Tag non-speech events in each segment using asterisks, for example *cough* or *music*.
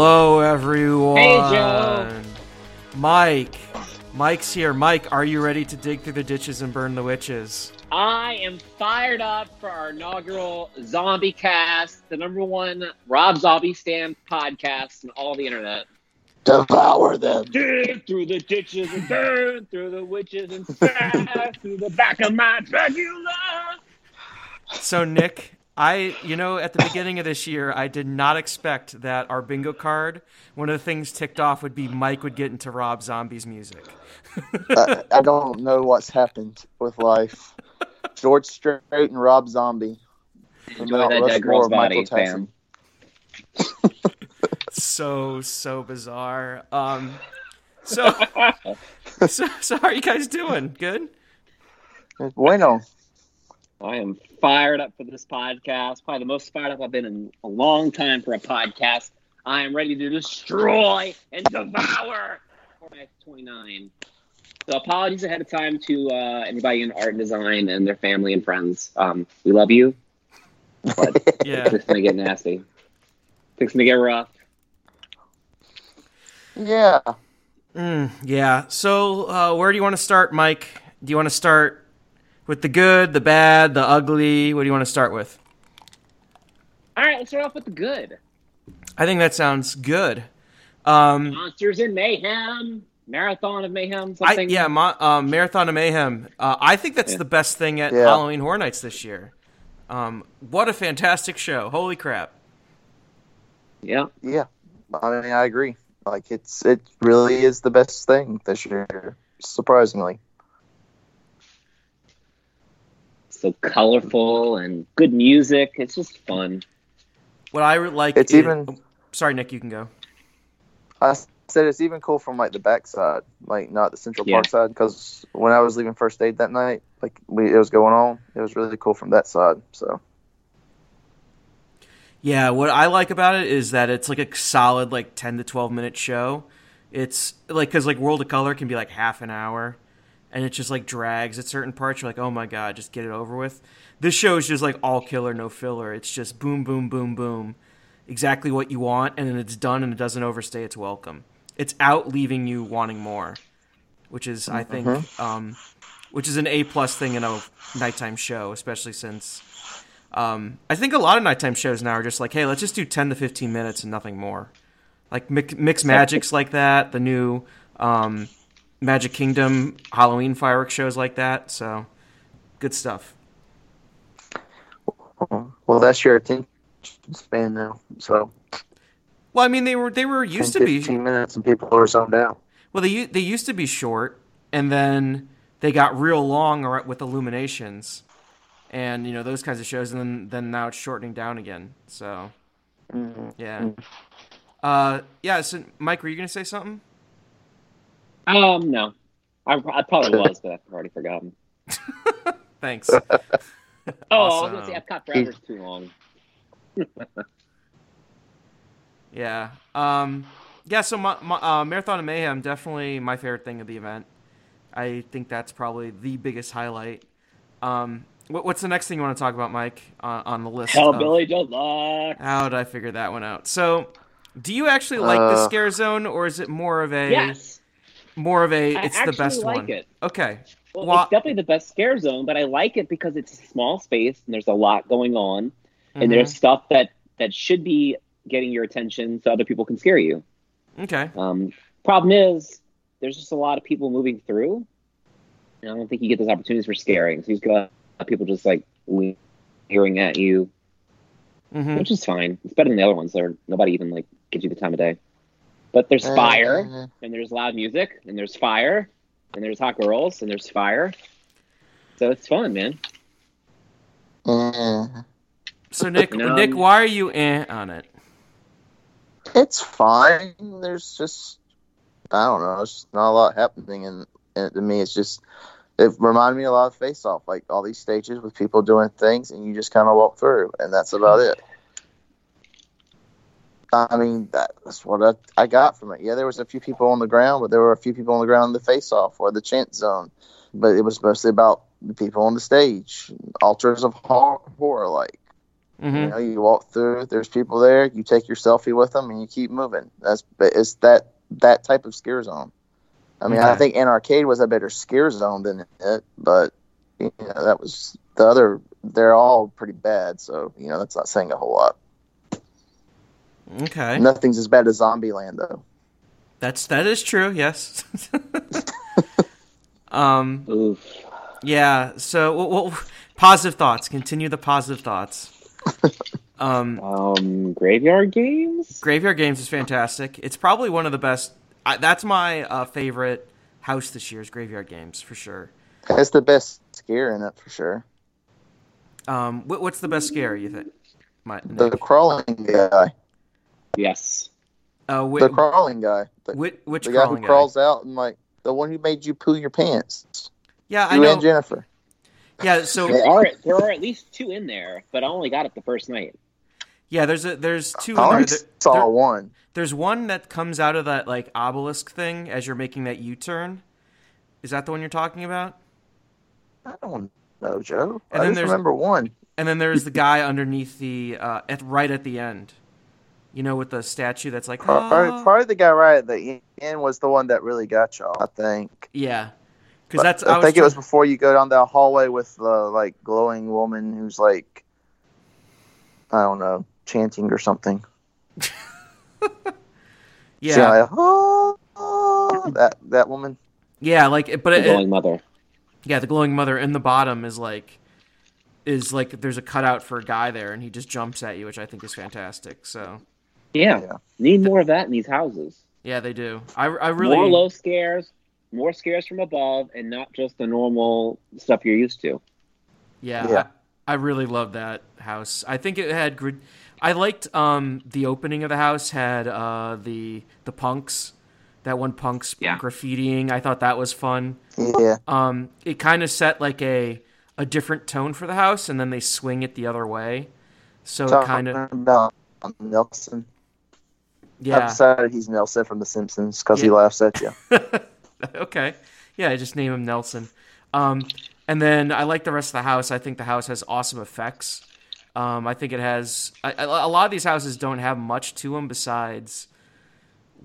Hello, everyone. Hey, Joe. Mike. Mike's here. Mike, are you ready to dig through the ditches and burn the witches? I am fired up for our inaugural Zombie Cast, the number one Rob Zombie Stand podcast on all the internet. Devour them. Dig through the ditches and burn through the witches and stab through the back of my Dragula. So, Nick, I, you know, at the beginning of this year, I did not expect that our bingo card, one of the things ticked off would be Mike would get into Rob Zombie's music. I, I don't know what's happened with life. George Strait and Rob Zombie. Enjoy that dead girl's body, fam. *laughs* so, so bizarre. Um, so, *laughs* so, so, how are you guys doing? Good? Bueno. I am fired up for this podcast. Probably the most fired up I've been in a long time for a podcast. I am ready to destroy and devour Fortnite 29. So apologies ahead of time to uh, anybody in art and design and their family and friends. Um, we love you, but *laughs* Yeah. it's gonna get nasty. It's gonna get rough. Yeah. Mm, yeah. So, uh, where do you want to start, Mike? Do you want to start with the good, the bad, the ugly? What do you want to start with? All right, let's start off with the good. I think that sounds good. Um, Monsters in Mayhem, Marathon of Mayhem, I, something. yeah, Ma- um, Marathon of Mayhem. Uh, I think that's Yeah. the best thing at Yeah. Halloween Horror Nights this year. Um, what a fantastic show! Holy crap! yeah. Yeah. I mean, I agree. Like, it's it really is the best thing this year, surprisingly. So colorful and good music. It's just fun. What I like, It's is- even- oh, Sorry, Nick, you can go. I said it's even cool from like the backside, like not the Central Yeah. Park side, because when I was leaving first aid that night, like we, it was going on, it was really cool from that side. So Yeah, what I like about it is that it's like a solid like 10 to 12 minute show. It's like cuz like World of Color can be like half an hour and it just like drags at certain parts. You're like, "Oh my god, just get it over with." This show is just like all killer, no filler. It's just boom boom boom boom. Exactly what you want and then it's done and it doesn't overstay its welcome. It's out leaving you wanting more, which is I think um which is an A plus thing in a nighttime show, especially since um, I think a lot of nighttime shows now are just like, hey, let's just do 10 to 15 minutes and nothing more. Like Mix, Mix Magic's like that. The new um, Magic Kingdom Halloween fireworks shows like that. So good stuff. well, that's your attention span now. So Well, I mean, they were they were 10, used to be 15 minutes and people were zoned out. well they they used to be short, and then they got real long with Illuminations, and you know those kinds of shows, and then then now it's shortening down again. So Mhm. yeah, uh, yeah. So Mike, were you gonna say something? Um, no, I, I probably was, but I've already forgotten. *laughs* Thanks. *laughs* Oh, I was Awesome. gonna say Epcot Forever is too long. *laughs* Yeah. Um, yeah. So my, my, uh, Marathon of Mayhem definitely my favorite thing of the event. I think that's probably the biggest highlight. Um, what, what's the next thing you want to talk about, Mike, uh, on the list? Hell, of- Hellbilly Deluxe. How did I figure that one out? So, do you actually like the Uh, scare zone, or is it more of a Yes, more of a, it's the best like one? it. Okay. well, Wha- it's definitely the best scare zone, but I like it because it's a small space and there's a lot going on, Mhm. and there's stuff that that should be getting your attention so other people can scare you. okay. Um, problem is, there's just a lot of people moving through, and I don't think you get those opportunities for scaring. So you've got people just like leering at you, hmm which is fine. It's better than the other ones. There, nobody even like gives you the time of day. But there's fire, Uh, and there's loud music, and there's fire, and there's hot girls, and there's fire. So it's fun, man. uh, So Nick, No. Nick, why are you eh on it? it's fine. There's just I don't know. It's not a lot happening, and, and to me, it's just it reminded me a lot of Face Off, like all these stages with people doing things, and you just kind of walk through, and that's about it. I mean, that's what I, I got from it. Yeah, there was a few people on the ground, but there were a few people on the ground in the Face Off or the Chant Zone, but it was mostly about the people on the stage, altars of hor- horror, like. hmm You know, you walk through. There's people there. You take your selfie with them, and you keep moving. That's but it's that that type of scare zone. I mean, I think An Arcade was a better scare zone than it, but you know, that was the other. They're all pretty bad, so you know that's not saying a whole lot. Okay. Nothing's as bad as Zombieland, though. That's that is true. Yes. *laughs* um. Oof. Yeah. So, well, well, positive thoughts. Continue the positive thoughts. *laughs* Um, Um, graveyard games. Graveyard Games is fantastic. It's probably one of the best. I, that's my uh, favorite house this year is Graveyard Games for sure. That's the best scare in it for sure. Um, what, what's the best scare you think? My, The Nick? crawling guy, Yes. uh, whi- the crawling guy, the, whi- which the guy crawling who crawls out and like the one who made you poo your pants. Yeah, I You know. and Jennifer. Yeah, so There are there are at least two in there, but I only got it the first night. yeah, there's a there's two I there. only There- saw there- one. There's one that comes out of that like obelisk thing as you're making that U-turn. Is that the one you're talking about? I don't know, Joe. And I then just there's- remember one. And then there's the guy underneath the uh, at right at the end. You know, with the statue that's like, Probably, "Ah." probably the guy right at the end was the one that really got y'all. I think. yeah, because that's I, I, was think it was before you go down that hallway with the like glowing woman who's like, I don't know, chanting or something. *laughs* yeah, She's like, "Oh, oh," that that woman. yeah, like but The it, glowing mother. yeah, the glowing mother in the bottom is like is like there's a cutout for a guy there, and he just jumps at you, which I think is fantastic. So Yeah. Yeah. Need more of that in these houses. yeah, they do. I I really More low scares, more scares from above, and not just the normal stuff you're used to. Yeah, Yeah. I, I really love that house. I think it had. I liked um, the opening of the house had uh, the the punks, that one punks Yeah. graffitiing. I thought that was fun. Yeah, Um, it kind of set like a a different tone for the house, and then they swing it the other way. So it kind of about Nelson. I've decided he's Nelson from The Simpsons because he laughs at you. *laughs* okay. Yeah, I just name him Nelson. Um, and then I like the rest of the house. I think the house has awesome effects. Um, I think it has I, I- a lot of these houses don't have much to them besides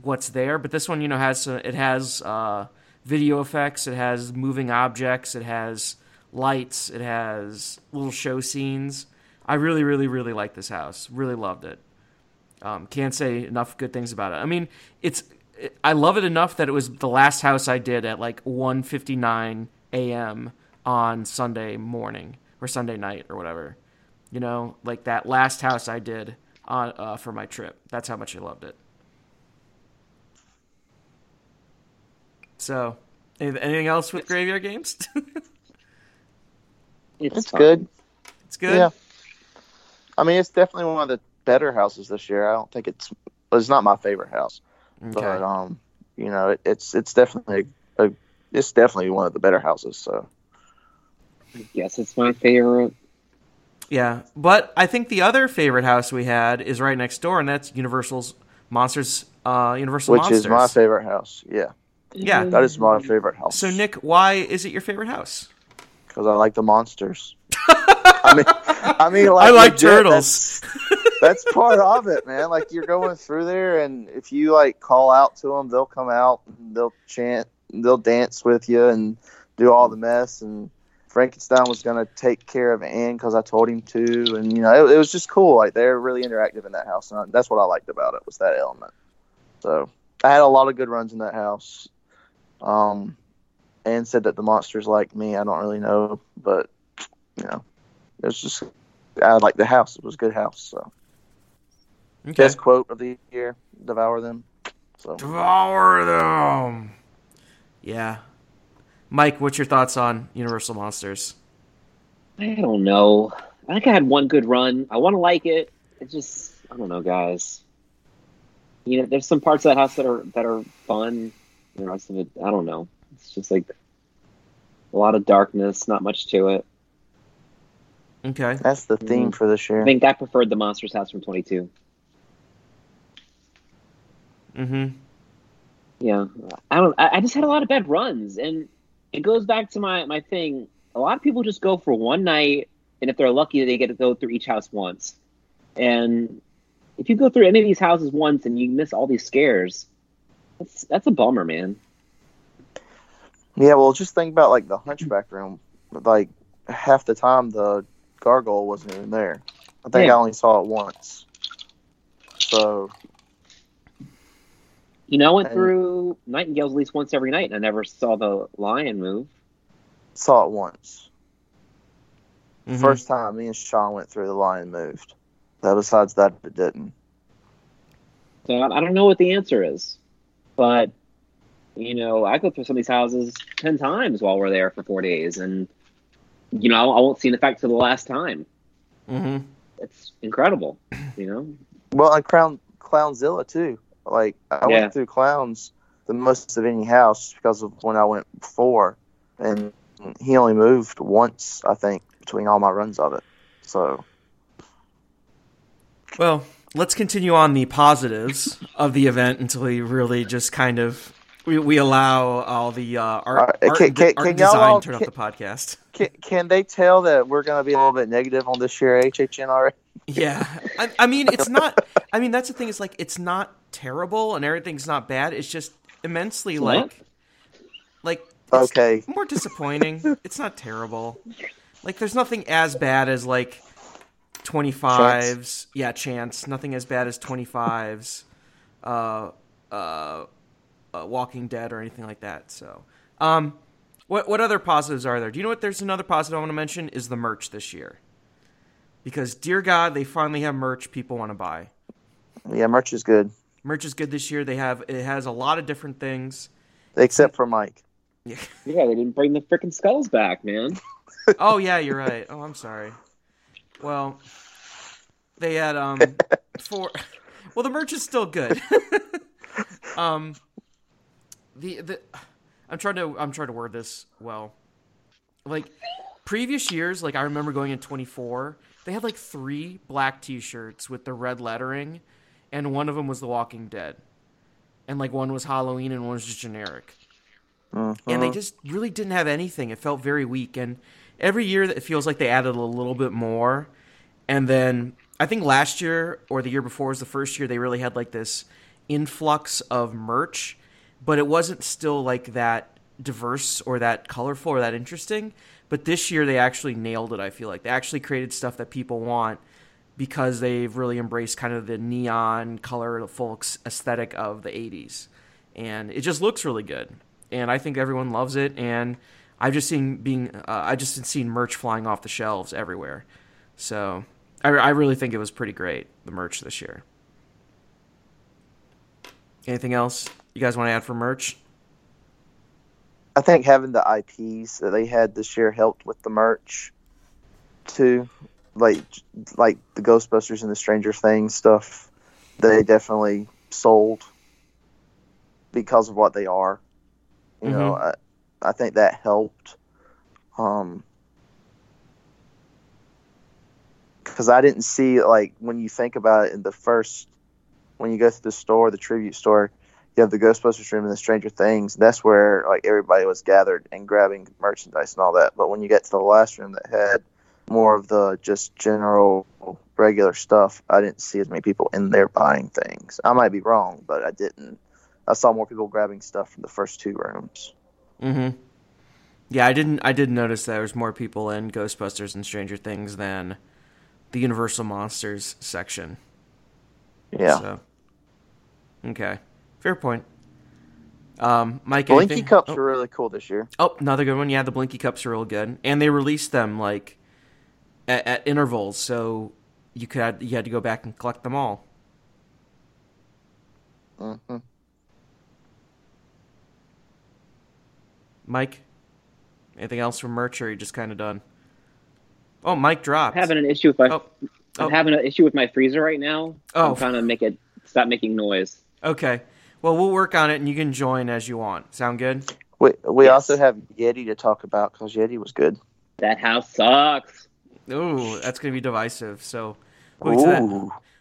what's there, but this one, you know, has uh, it has uh, video effects. It has moving objects. It has lights. It has little show scenes. I really, really, really like this house. Really loved it. Um, can't say enough good things about it. I mean, it's I love it enough that it was the last house I did at like 1:59 a.m. on Sunday morning or Sunday night or whatever. You know, like that last house I did on uh, for my trip. That's how much I loved it. So, anything else with graveyard games? *laughs* It's fun. good. it's good. Yeah. I mean, it's definitely one of the better houses this year. I don't think it's it's not my favorite house, Okay. but um, you know, it, it's it's definitely a, it's definitely one of the better houses. So I guess it's my favorite. Yeah, but I think the other favorite house we had is right next door, and that's Universal's Monsters. Uh, Universal which Monsters. is my favorite house. Yeah, Yeah. that is my favorite house. So, Nick, why is it your favorite house? because I like the monsters. I mean, I mean, like I like turtles. That's, *laughs* that's part of it, man. Like you're going through there, and if you like call out to them, they'll come out, and they'll chant, they'll dance with you, and do all the mess. And Frankenstein was gonna take care of Anne because I told him to, and you know, it, it was just cool. Like they're really interactive in that house, and I, that's what I liked about it was that element. So I had a lot of good runs in that house. Um, and said that the monsters like me. I don't really know, but you know, it was just I like the house. It was a good house. So Okay. best quote of the year: "Devour them." So Devour them. Yeah. Mike, what's your thoughts on Universal Monsters? I don't know. I think I had one good run. I want to like it. It's just I don't know, guys. You know, there's some parts of that house that are that are fun. The rest of it, I don't know. It's just like a lot of darkness, not much to it. Okay. that's the theme for this I think I preferred the Monsters House from 22. Mm-hmm. Yeah, I don't. I I just had a lot of bad runs, and it goes back to my my thing. A lot of people just go for one night, and if they're lucky, they get to go through each house once. And if you go through any of these houses once and you miss all these scares, that's that's a bummer, man. Yeah, well, just think about like the Hunchback room. Like half the time, the gargoyle wasn't even there. I think Yeah. I only saw it once. So You know, I went And- through Nightingales at least once every night, and I never saw the lion move. saw it once. Mhm. First time me and Sean went through, the lion moved. But besides that, it didn't. So I I don't know what the answer is, but you know, I go through some of these houses ten times while we're there for four days, and you know, I won't see an effect till the last time. Mhm. It's incredible, you know. Well, and Crown Klownzilla too. Like I Yeah. went through clowns the most of any house because of when I went before, and he only moved once, I think, between all my runs of it. So Well, let's continue on the positives of the event until we really just kind of we, we allow all the uh, art, Alright, art, can- and- can- art can design all- turn can- off the podcast. *laughs* can, can they tell that we're going to be a little bit negative on this year HHN already? Yeah, I, I mean it's not. I mean that's the thing is like it's not terrible and everything's not bad. It's just immensely It's like like it's Okay. more disappointing. *laughs* it's not terrible. Like there's nothing as bad as like 25s. Yeah, chance. Nothing as bad as 25s. Uh, uh, uh, Walking Dead or anything like that. So, um, what what other positives are there? Do you know what? There's another positive I want to mention is the merch this year. Because dear God, they finally have merch people want to buy. Yeah, merch is good, Merch is good this year. They have it has a lot of different things. except for Mike. Yeah. *laughs* Yeah, they didn't bring the freaking skulls back, man. *laughs* Oh yeah, you're right. Oh, I'm sorry. Well, they had um *laughs* four. Well, the merch is still good. um, the the I'm trying to I'm trying to word this well. Like previous years, like I remember going in 24, they had like three black T-shirts with the red lettering, and one of them was The Walking Dead, and like one was Halloween and one was just generic Mhm. and they just really didn't have anything. It felt very weak. And every year, it feels like they added a little bit more. And then I think last year or the year before was the first year they really had like this influx of merch, but it wasn't still like that diverse or that colorful or that interesting. But this year they actually nailed it. I feel like they actually created stuff that people want because they've really embraced kind of the neon, colorful aesthetic of the 80s. And it just looks really good. And I think everyone loves it. And I've just seen being, uh, I just seen merch flying off the shelves everywhere. So I, I really think it was pretty great, the merch this year. Anything else you guys want to add for merch? I think having the IPs that they had this year helped with the merch too. Like like the Ghostbusters and the Stranger Things stuff, they definitely sold because of what they are. You know, I, I think that helped. Um, because I didn't see like when you think about it in the first when you go to the store, the tribute store, you have the Ghostbusters room and the Stranger Things. That's where like everybody was gathered and grabbing merchandise and all that. But when you get to the last room that had more of the just general regular stuff, I didn't see as many people in there buying things. I might be wrong, but I didn't. I saw more people grabbing stuff from the first two rooms. Mm-hmm. Yeah, I didn't. I did notice there was more people in Ghostbusters and Stranger Things than the Universal Monsters section. Yeah. So, okay, fair point. Um, Mike, Blinky anything? cups Oh, were really cool this year. oh, another good one. Yeah, the Blinky cups are real good, and they released them like at, at intervals, so you could you had to go back and collect them all. hmm Mike, anything else from merch, or are you just kind of done? Oh, Mike dropped. I'm having an issue with my Oh, I'm oh. having an issue with my freezer right now. Oh. I'm trying to make it stop making noise. Okay. Well, we'll work on it, and you can join as you want. Sound good? We we Yes. also have Yeti to talk about because Yeti was good. That house sucks. Ooh, that's going to be divisive. So we'll get, to that,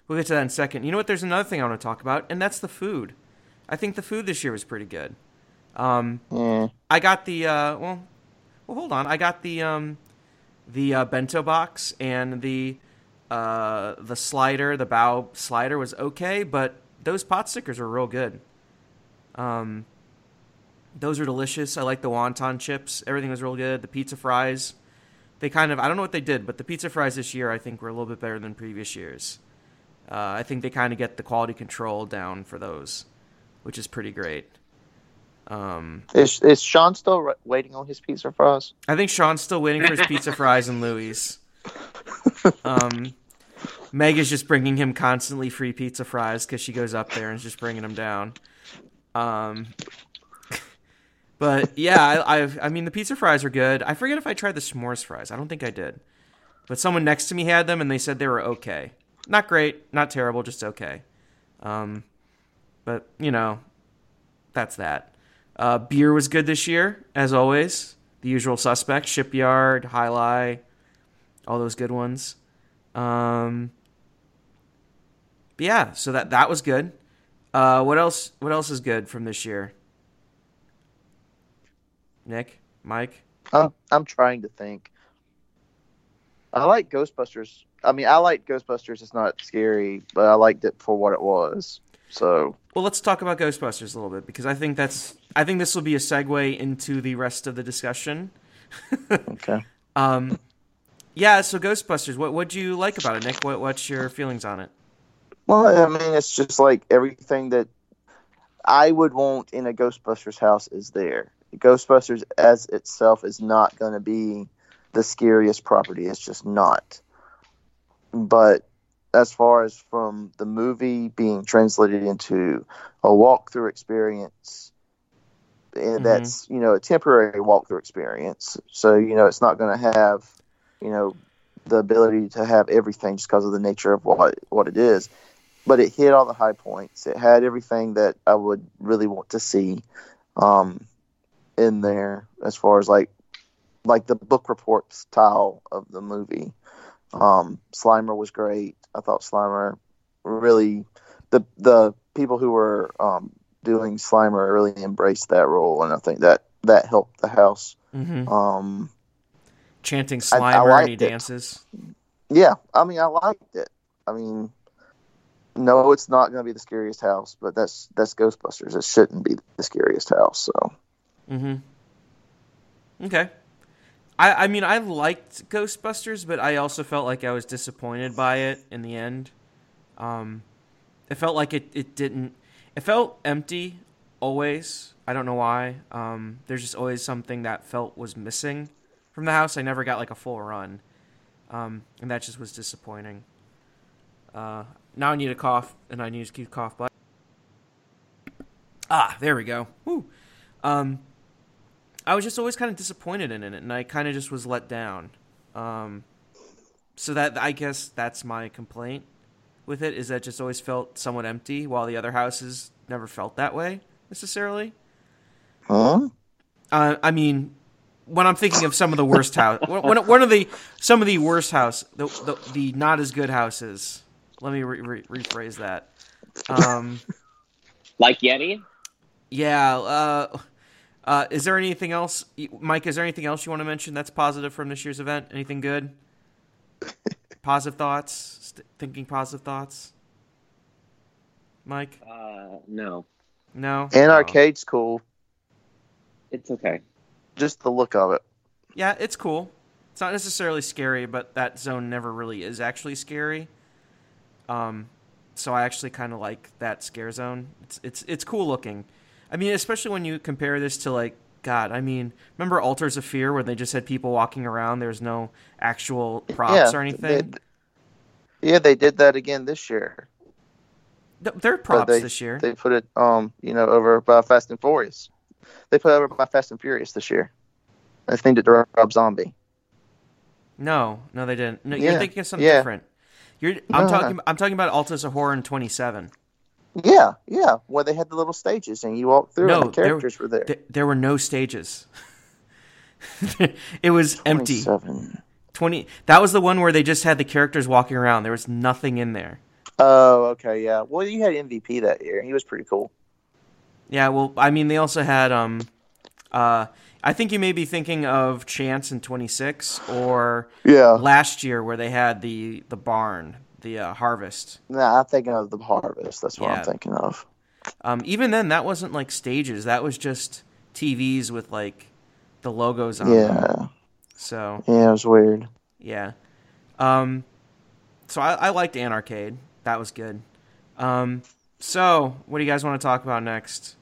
we'll get to that in a second. You know what? There's another thing I want to talk about, and that's the food. I think the food this year was pretty good. Um, Yeah. I got the uh, well, well, hold on. I got the um, the uh, bento box and the Uh, the slider, the bao slider was okay, but those pot stickers were real good. Um, those are delicious. I like the wonton chips. Everything was real good. The pizza fries, they kind of I don't know what they did, but the pizza fries this year I think were a little bit better than previous years. Uh, I think they kind of get the quality control down for those, which is pretty great. Um, Is is Sean still re- waiting on his pizza fries? I think Sean's still waiting for his pizza fries and Louis. Um, Meg is just bringing him constantly free pizza fries because she goes up there and is just bringing them down. Um, but yeah, I, I've, I mean the pizza fries are good. I forget if I tried the s'mores fries. I don't think I did. But someone next to me had them and they said they were okay. Not great, not terrible, just okay. Um, but you know, that's that. Uh, beer was good this year, as always. The usual suspects: Shipyard, High Lie, all those good ones. Um, yeah, so that that was good. Uh, what else? What else is good from this year? Nick, Mike. I'm I'm trying to think. I like Ghostbusters. I mean, I like Ghostbusters. It's not scary, but I liked it for what it was. So Well, let's talk about Ghostbusters a little bit because I think that's I think this will be a segue into the rest of the discussion. *laughs* okay. Um, yeah. So Ghostbusters, what what do you like about it, Nick? What what's your feelings on it? Well, I mean, it's just like everything that I would want in a Ghostbusters house is there. Ghostbusters as itself is not going to be the scariest property. It's just not. But as far as from the movie being translated into a walkthrough experience, and Mhm. that's you know a temporary walkthrough experience. So you know it's not going to have you know the ability to have everything just because of the nature of what what it is. But it hit all the high points. It had everything that I would really want to see um, in there, as far as like like the book report style of the movie. Um, Slimer was great. I thought Slimer really the the people who were um, doing Slimer really embraced that role, and I think that that helped the house. Mm-hmm. Um, Chanting I- I Slimer and he liked it. dances. Yeah, I mean, I liked it. I mean, no, it's not going to be the scariest house, but that's that's Ghostbusters. It shouldn't be the scariest house. So, Mm-hmm. Okay. I I mean I liked Ghostbusters, but I also felt like I was disappointed by it in the end. Um, it felt like it it didn't. It felt empty always. I don't know why. Um, there's just always something that felt was missing from the house. I never got like a full run, um, and that just was disappointing. Uh, now I need a cough, and I need to keep cough. But ah, there we go. Woo. Um, I was just always kind of disappointed in it, and I kind of just was let down. Um, so that I guess that's my complaint with it is that it just always felt somewhat empty, while the other houses never felt that way necessarily. huh? Uh, I mean, when I'm thinking of some of the worst house, *laughs* one, one of the some of the worst house, the the, the not as good houses. Let me re- re- rephrase that. Um, *laughs* Like Yeti? yeah. Uh, uh, is there anything else, Mike? Is there anything else you want to mention that's positive from this year's event? Anything good? *laughs* positive thoughts? St- thinking positive thoughts? Mike? Uh, no. No. And Oh. arcade's cool. It's okay. Just the look of it. Yeah, it's cool. It's not necessarily scary, but that zone never really is actually scary. Um, so I actually kind of like that scare zone. It's it's it's cool looking. I mean, especially when you compare this to like God. I mean, remember Altars of Fear where they just had people walking around? There's no actual props yeah, or anything. They, yeah, they did that again this year. Th- There are props they, this year. They put it, um, you know, over by Fast and Furious. They put it over by Fast and Furious this year. I think it Rob Zombie. no, no, they didn't. No, you're thinking of something yeah. different. You're. I'm No. talking. I'm talking about Altars of Horror in 27. Yeah, yeah, where they had the little stages and you walked through No, and the there- characters were there. Th- there were no stages. *laughs* it was empty. 20 That was the one where they just had the characters walking around. There was nothing in there. Oh, okay, yeah. Well, you had MVP that year. He was pretty cool. Yeah, well, I mean they also had um uh I think you may be thinking of Chance in 26 or Yeah. last year where they had the the barn, the uh, harvest. Nah, I'm thinking of the harvest. That's what Yeah. I'm thinking of. Um, even then, that wasn't like stages. That was just TVs with like the logos on them. Yeah. So Yeah, it was weird. yeah. Um, so I, I liked Anarcade. That was good. Um, so what do you guys want to talk about next?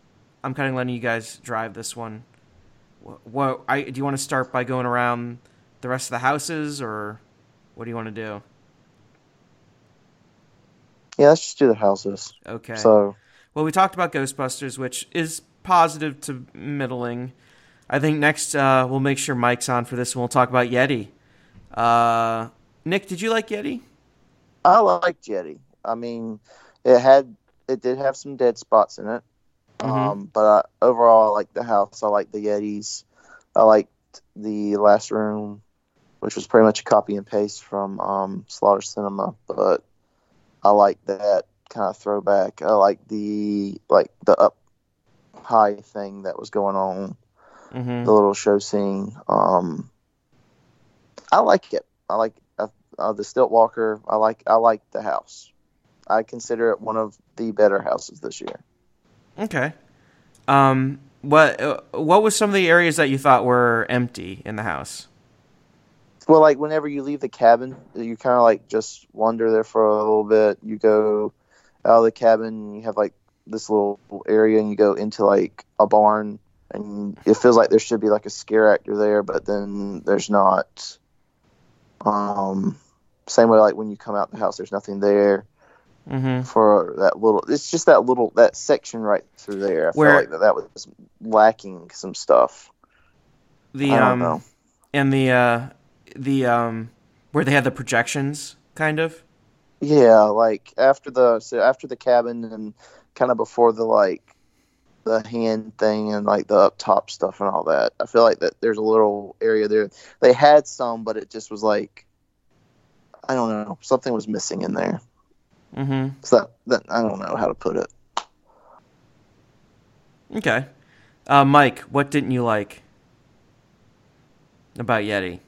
I'm kind of letting you guys drive this one. What, I do you want to start by going around the rest of the houses, or what do you want to do? Yeah, let's just do the houses. Okay. So Well, we talked about Ghostbusters, which is positive to middling. I think next uh, we'll make sure Mike's on for this, and we'll talk about Yeti. Uh, Nick, did you like Yeti? I liked Yeti. I mean, it had it did have some dead spots in it. Mhm. Um, but I, overall, I like the house. I like the Yetis. I liked the last room, which was pretty much a copy and paste from um, Slaughter Cinema. But I like that kind of throwback. I like the like the up high thing that was going on, Mm-hmm. the little show scene. Um, I like it. I like uh, uh, the Stilt Walker. I like I like the house. I consider it one of the better houses this year. Okay. Um, what uh, what was some of the areas that you thought were empty in the house? Well, like whenever you leave the cabin, you kind of like just wander there for a little bit. You go out of the cabin, you have like this little area, and you go into like a barn, and it feels like there should be like a scare actor there, but then there's not. Um, same way like when you come out the house, there's nothing there Mm-hmm. for that little. It's just that little that section right through there. I Where- feel like that, that was lacking some stuff. The I don't um know. and the uh the um where they had the projections, kind of. Yeah, like after the so after the cabin and kind of before the like the hand thing and like the up top stuff and all that. I feel like that there's a little area there. They had some, but it just was like I don't know, something was missing in there. Mm-hmm. So that, that I don't know how to put it. Okay. Uh, Mike, what didn't you like about Yeti?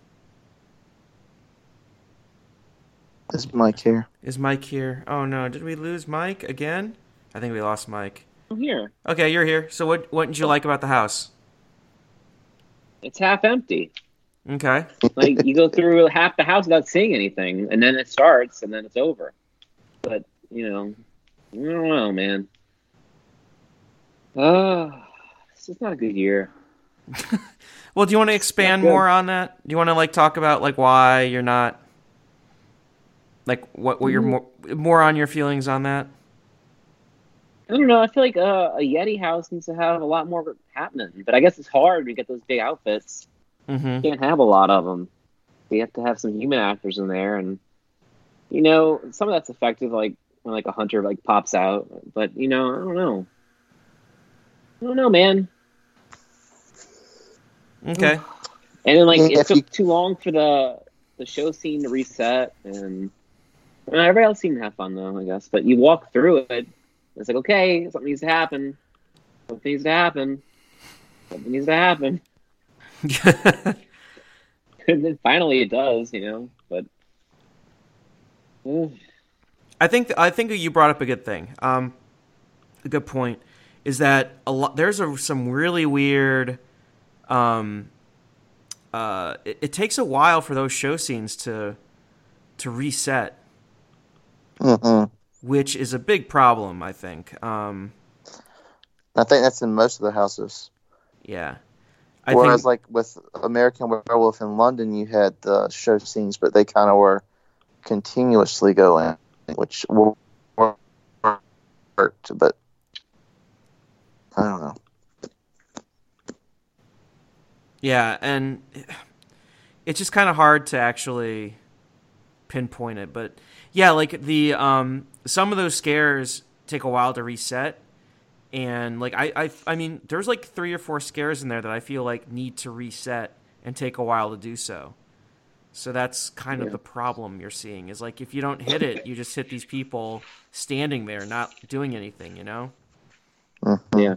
Is Mike here? Is Mike here? Oh no, did we lose Mike again? I think we lost Mike. I'm here. Okay, you're here. So what what did you like about the house? It's half empty. Okay. Like you go through half the house without seeing anything, and then it starts, and then it's over. You know, I don't know, man. Ah, it's just not a good year. *laughs* Well, do you want to expand more on that? Do you want to like talk about like why you're not like what what you're more more on your feelings on that? I don't know. I feel like uh, a Yeti house needs to have a lot more happening, but I guess it's hard to get those big outfits. Mm-hmm. You can't have a lot of them. You have to have some human actors in there, and you know, some of that's effective, like when like a hunter like pops out. But you know, I don't know. I don't know, man. Okay. *sighs* And then like Yeah, it took too long for the the show scene to reset, and well, everybody else seemed to have fun though, I guess. But you walk through it, it's like okay, something needs to happen. Something needs to happen. Something needs to happen. *laughs* *laughs* And then finally it does, you know. But *sighs* eh, I think I think you brought up a good thing. Um, a good point is that a lot there's a, some really weird. Um, uh, it, it takes a while for those show scenes to to reset, hmm which is a big problem. I think. Um, I think that's in most of the houses. yeah, I Whereas, think. like with American Werewolf in London, you had the show scenes, but they kind of were continuously going, which wor- worked. But I don't know. Yeah, and it's just kind of hard to actually pinpoint it, but yeah, like the um some of those scares take a while to reset and like I I I mean there's like 3 or 4 scares in there that I feel like need to reset and take a while to do so. So that's kind of the problem you're seeing is like if you don't hit it, you just hit these people standing there not doing anything, you know? Mhm. yeah.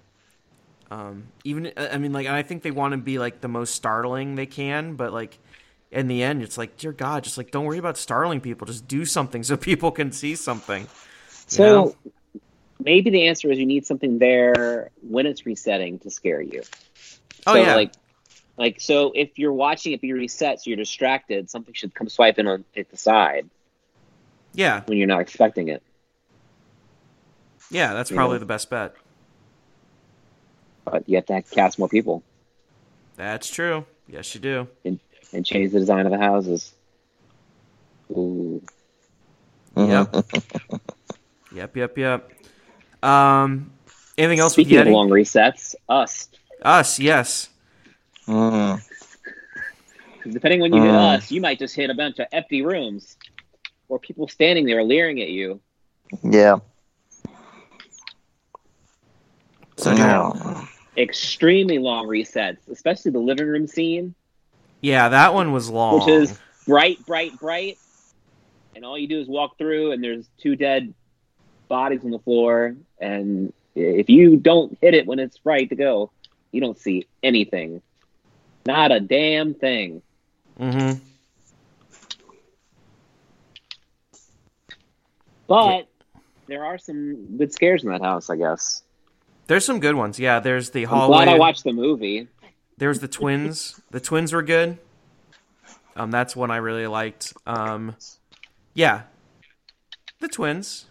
Um, even I mean, like I think they want to be like the most startling they can, but like in the end, it's like, dear God, just like don't worry about startling people. Just do something so *laughs* people can see something. So know? maybe the answer is you need something there when it's resetting to scare you. oh So, yeah, Like, like so if you're watching it be reset, so you're distracted, something should come swiping on at the side yeah, when you're not expecting it. yeah. That's You probably know? the best bet. But you have to cast more people That's true. Yes, you do. and change the design of the houses. Ooh. Yep. *laughs* Yep, yep, yep. Um, anything else Speaking with of long resets, us. Us, yes. Mm. 'Cause Depending when you hit Mm. us, you might just hit a bunch of empty rooms or people standing there leering at you. Yeah. So No. Extremely long resets, especially the living room scene, Yeah, that one was long. which is bright, bright, bright. And all you do is walk through, and there's two dead bodies on the floor. And if you don't hit it when it's right to go, you don't see anything. Not a damn thing. hmm But there are some good scares in that house, I guess. There's some good ones. Yeah, there's the I'm hallway. glad I watched the movie. There's the twins. the twins were good. Um, that's one I really liked. Um, yeah, the twins.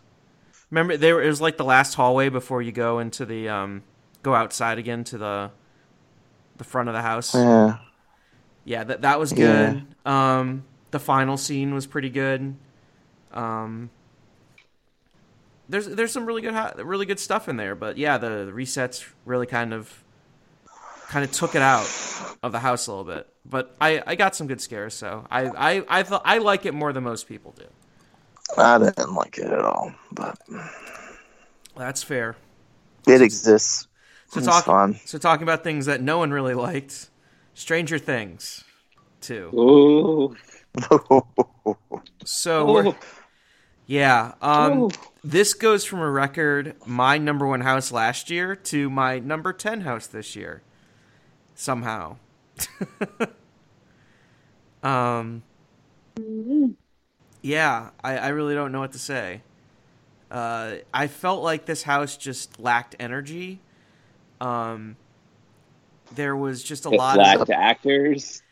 Remember, there it was like the last hallway before you go into the um, go outside again to the the front of the house. Yeah. Yeah, that that was good. Um, the final scene was pretty good. Um, there's there's some really good really good stuff in there, but yeah, the, the resets really kind of kind of took it out of the house a little bit. But I, I got some good scares, so I I I, I like it more than most people do. I didn't like it at all, but That's fair. it exists. So talk, fun. so talking about things that no one really liked, Stranger Things, too. Ooh. *laughs* So we're, Ooh. yeah, um, Ooh. this goes from a record my number one house last year to my number ten house this year, somehow. *laughs* um, yeah, I, I really don't know what to say. Uh, I felt like this house just lacked energy. Um, there was just a It lot lacked of, actors.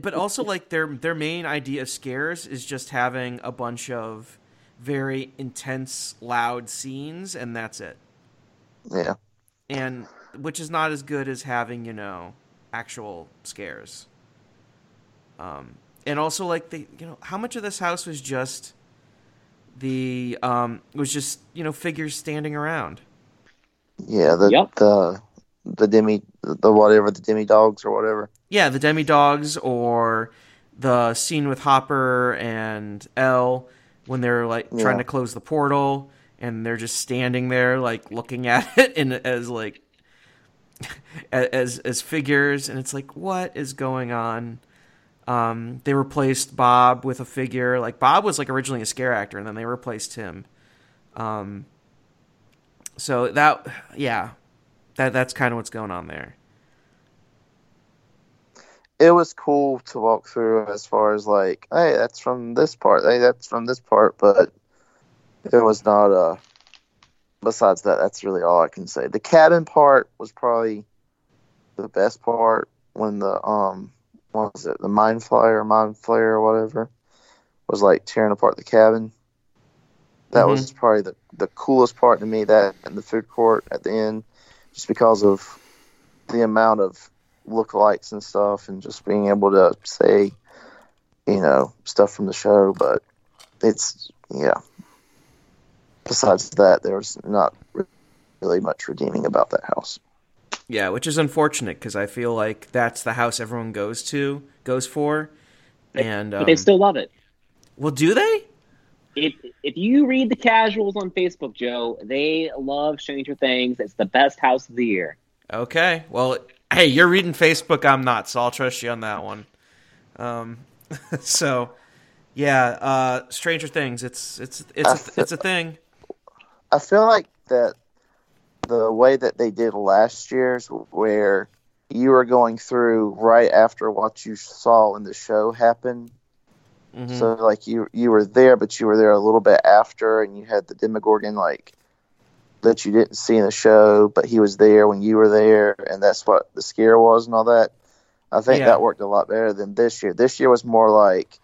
but also like their their main idea of scares is just having a bunch of very intense, loud scenes, and that's it. yeah. And which is not as good as having you know actual scares. Um, and also like the you know how much of this house was just the um was just you know figures standing around. Yeah. The Yep. the the demi the whatever the demi dogs or whatever. Yeah, the demi dogs or the scene with Hopper and El when they're like trying Yeah. to close the portal and they're just standing there like looking at *laughs* it and as like *laughs* as as figures and it's like what is going on? Um, they replaced Bob with a figure like Bob was like originally a scare actor and then they replaced him. Um, so that yeah, that that's kind of what's going on there. It was cool to walk through as far as like, hey, that's from this part. Hey, that's from this part, but it was not uh besides that, that's really all I can say. The cabin part was probably the best part when the um what was it, the mind flyer, mind flare or whatever was like tearing apart the cabin. That Mhm. was probably the, the coolest part to me, that and the food court at the end, just because of the amount of lookalikes and stuff and just being able to say, you know, stuff from the show, but it's yeah. Besides that, there's not really much redeeming about that house. Yeah, which is unfortunate because I feel like that's the house everyone goes to, goes for, and um, But they still love it. well, do they? If if you read the casuals on Facebook, Joe, they love Stranger Things. It's the best house of the year. Okay, well, hey, you're reading Facebook, I'm not, so I'll trust you on that one. Um, *laughs* so yeah, uh, Stranger Things, it's it's it's a, it's a thing. I feel like that the way that they did last year's, where you were going through right after what you saw in the show happen. Mhm. So like you you were there, but you were there a little bit after, and you had the Demogorgon like that you didn't see in the show, but he was there when you were there, and that's what the scare was and all that. I think Yeah. that worked a lot better than this year. This year was more like,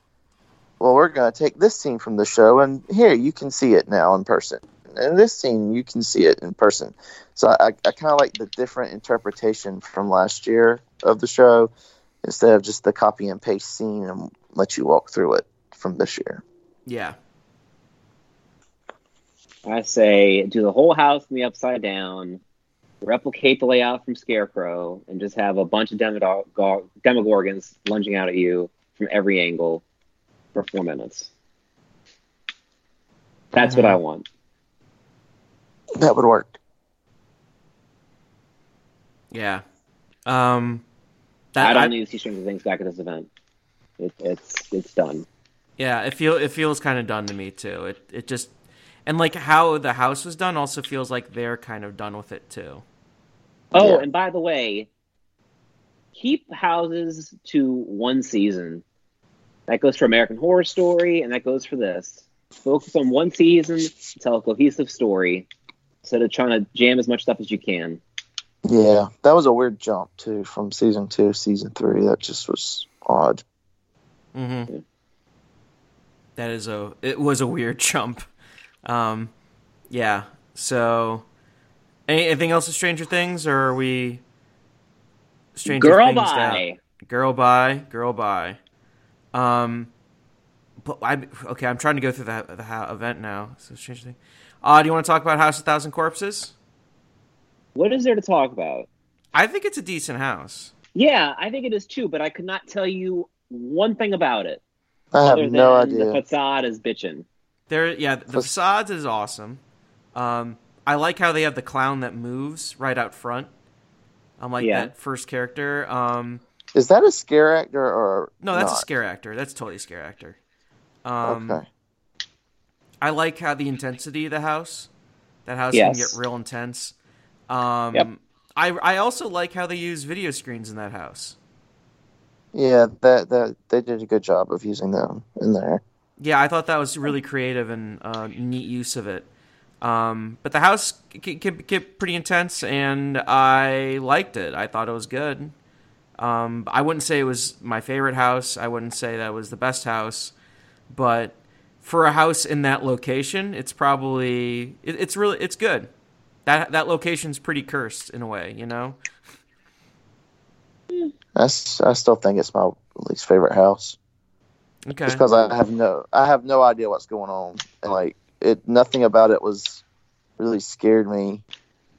well, we're going to take this scene from the show, and here you can see it now in person. And this scene, you can see it in person. So I, I kind of like the different interpretation from last year of the show instead of just the copy and paste scene and let you walk through it from this year. yeah. I say do the whole house in the upside down, replicate the layout from Scarecrow, and just have a bunch of Demogor- Demogorgons lunging out at you from every angle for four minutes. That's what Mhm. I want. That would work. Yeah. Um I don't I- need to see Stranger Things back at this event. It, it's it's done. Yeah, it feel it feels kind of done to me too. It it just and like how the house was done also feels like they're kind of done with it too. Oh, Yeah. and by the way, keep houses to one season. That goes for American Horror Story, and that goes for this. Focus on one season, tell a cohesive story, instead of trying to jam as much stuff as you can. Yeah, that was a weird jump too from season two, to season three. That just was odd. Mm-hmm. That is a it was a weird *laughs* jump. Um, yeah. So, any- anything else with Stranger Things, or are we Stranger Girl Things out? bye. Girl bye, girl bye. Um, but I okay. I'm trying to go through the the event now. So Stranger Things. Uh, do you want to talk about House of Thousand Corpses? What is there to talk about? I think it's a decent house. Yeah, I think it is too, but I could not tell you one thing about it. I have no idea. The facade is bitching. There, yeah, the Fac- facades is awesome. Um, I like how they have the clown that moves right out front. I'm like Yeah. that first character. Um, Is that a scare actor or no, that's a scare actor. That's totally a scare actor. Um, Okay. I like how the intensity of the house. That house Yes. can get real intense. Um, Yep. I I also like how they use video screens in that house. Yeah, that that they did a good job of using them in there. Yeah, I thought that was really creative and uh, neat use of it. Um, but the house can, can get pretty intense, and I liked it. I thought it was good. Um, I wouldn't say it was my favorite house. I wouldn't say that was the best house, but for a house in that location, it's probably it, it's really it's good. That that location's pretty cursed in a way, you know. i still think it's my least favorite house Okay. just because I have no I have no idea what's going on and like it nothing about it was really scared me.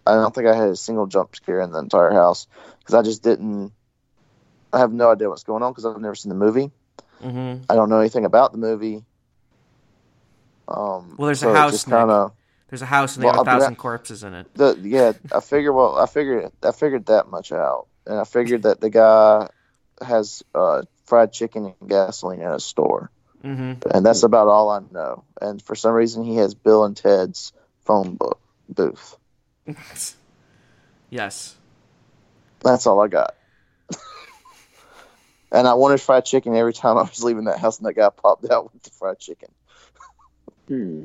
I don't think I had a single jump scare in the entire house because I just didn't. I have no idea what's going on because I've never seen the movie. hmm I don't know anything about the movie. Um, Well, there's a so it house, kind of There's a house and they Well, have a I'll thousand back. corpses in it. the yeah. I figured. Well, I figured. I figured that much out, and I figured that the guy has uh, fried chicken and gasoline in a store, mm-hmm. and that's about all I know. And for some reason, he has Bill and Ted's phone book booth. *laughs* yes. That's all I got. *laughs* and I wanted fried chicken every time I was leaving that house, and that guy popped out with the fried chicken. Hmm.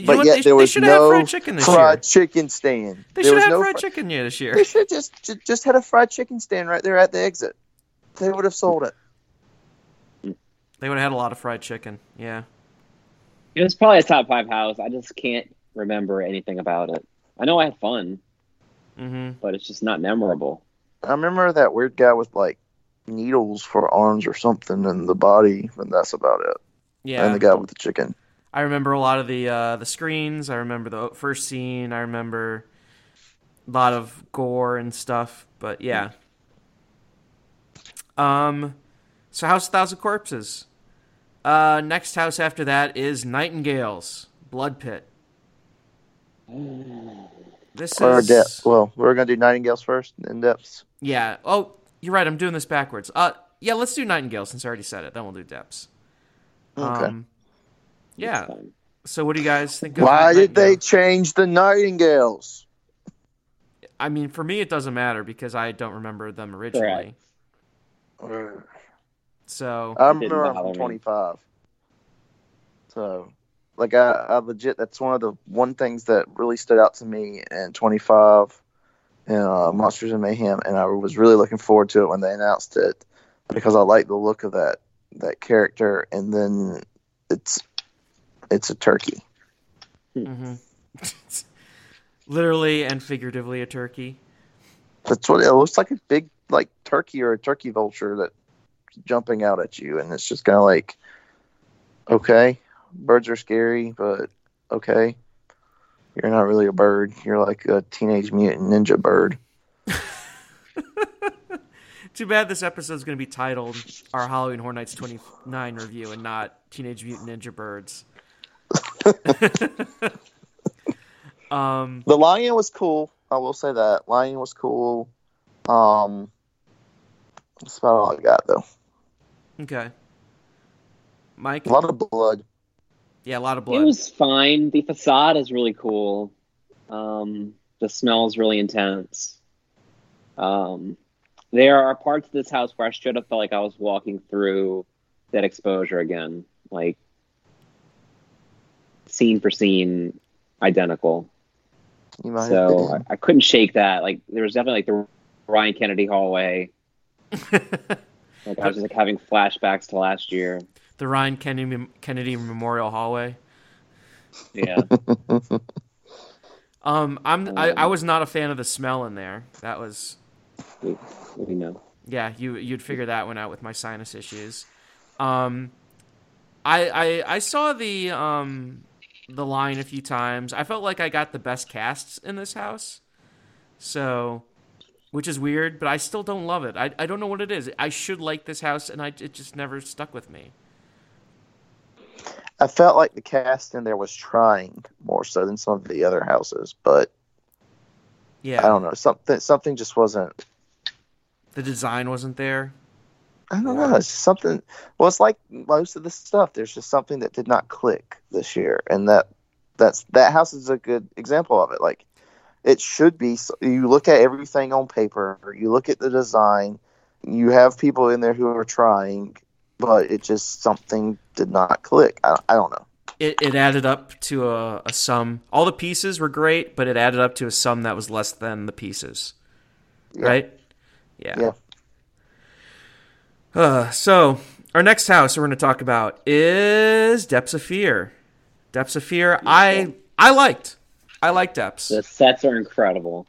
You But know what? yet They, there they was should have no fried chicken this fried year. chicken stand. They There should have no fried fri- chicken yeah this year. They should just ju- just had a fried chicken stand right there at the exit. They would have sold it. They would have had a lot of fried chicken. Yeah. It was probably a top five house. I just can't remember anything about it. I know I had fun, hmm but it's just not memorable. I remember that weird guy with like needles for arms or something in the body, and that's about it. Yeah. And the guy with the chicken. I remember a lot of the uh, the screens. I remember the first scene. I remember a lot of gore and stuff. But yeah. Um, so House of Thousand Corpses. Uh, next house after that is Nightingales Blood Pit. This Or is depth. Well, we're gonna do Nightingales first, in depths. yeah. Oh, you're right. I'm doing this backwards. Uh, yeah. Let's do Nightingale since I already said it. Then we'll do Depths. Okay. Um, yeah. It's. So what do you guys think? Of Why did they change the Nightingales? I mean, for me, it doesn't matter because I don't remember them originally. So I remember I'm bother from me. 25. So, like, I, I legit, that's one of the one things that really stood out to me in 25 in uh, Monsters and Mayhem, and I was really looking forward to it when they announced it because I like the look of that that character, and then it's it's a turkey. hmm *laughs* literally and figuratively a turkey. That's what it looks like a big like turkey or a turkey vulture that's jumping out at you, and it's just kind of like, okay, birds are scary, but okay, you're not really a bird. You're like a teenage mutant ninja bird. *laughs* Too bad this episode is going to be titled "Our Halloween Horror Nights 29 Review" and not "Teenage Mutant Ninja Birds." *laughs* um, The lion was cool. I will say that lion was cool. Um, that's about all I got though. okay, Mike. A lot of blood. Yeah, a lot of blood. It was fine. The facade is really cool. Um, the smell is really intense. Um, there are parts of this house where I should have felt like I was walking through that exposure again, like scene for scene, identical. You might So. I, I couldn't shake that. Like there was definitely like the Ryan Kennedy hallway. *laughs* Like I was just like having flashbacks to last year. the Ryan Kennedy, Kennedy Memorial Hallway. Yeah. *laughs* Um, I'm I, I was not a fan of the smell in there. That was we, we know. yeah. You you'd figure that one out with my sinus issues. Um, I I I saw the um the line a few times. I felt like I got the best casts in this house, so which is weird, but I still don't love it. I I don't know what it is. I should like this house, and I it just never stuck with me. I felt like the cast in there was trying more so than some of the other houses, but Yeah, I don't know. Something something just wasn't. the design wasn't there. I don't know. It's something. Well, it's like most of the stuff. There's just something that did not click this year, and that that's that house is a good example of it. Like it should be. You look at everything on paper. You look at the design. You have people in there who are trying, but it just something did not click. I, I don't know. it, it added up to a, a sum. All the pieces were great, but it added up to a sum that was less than the pieces. Yeah. Right? Yeah. Yeah. Uh, so, our next house we're going to talk about is Depths of Fear. Depths of Fear, I I liked. I liked Depths. The sets are incredible.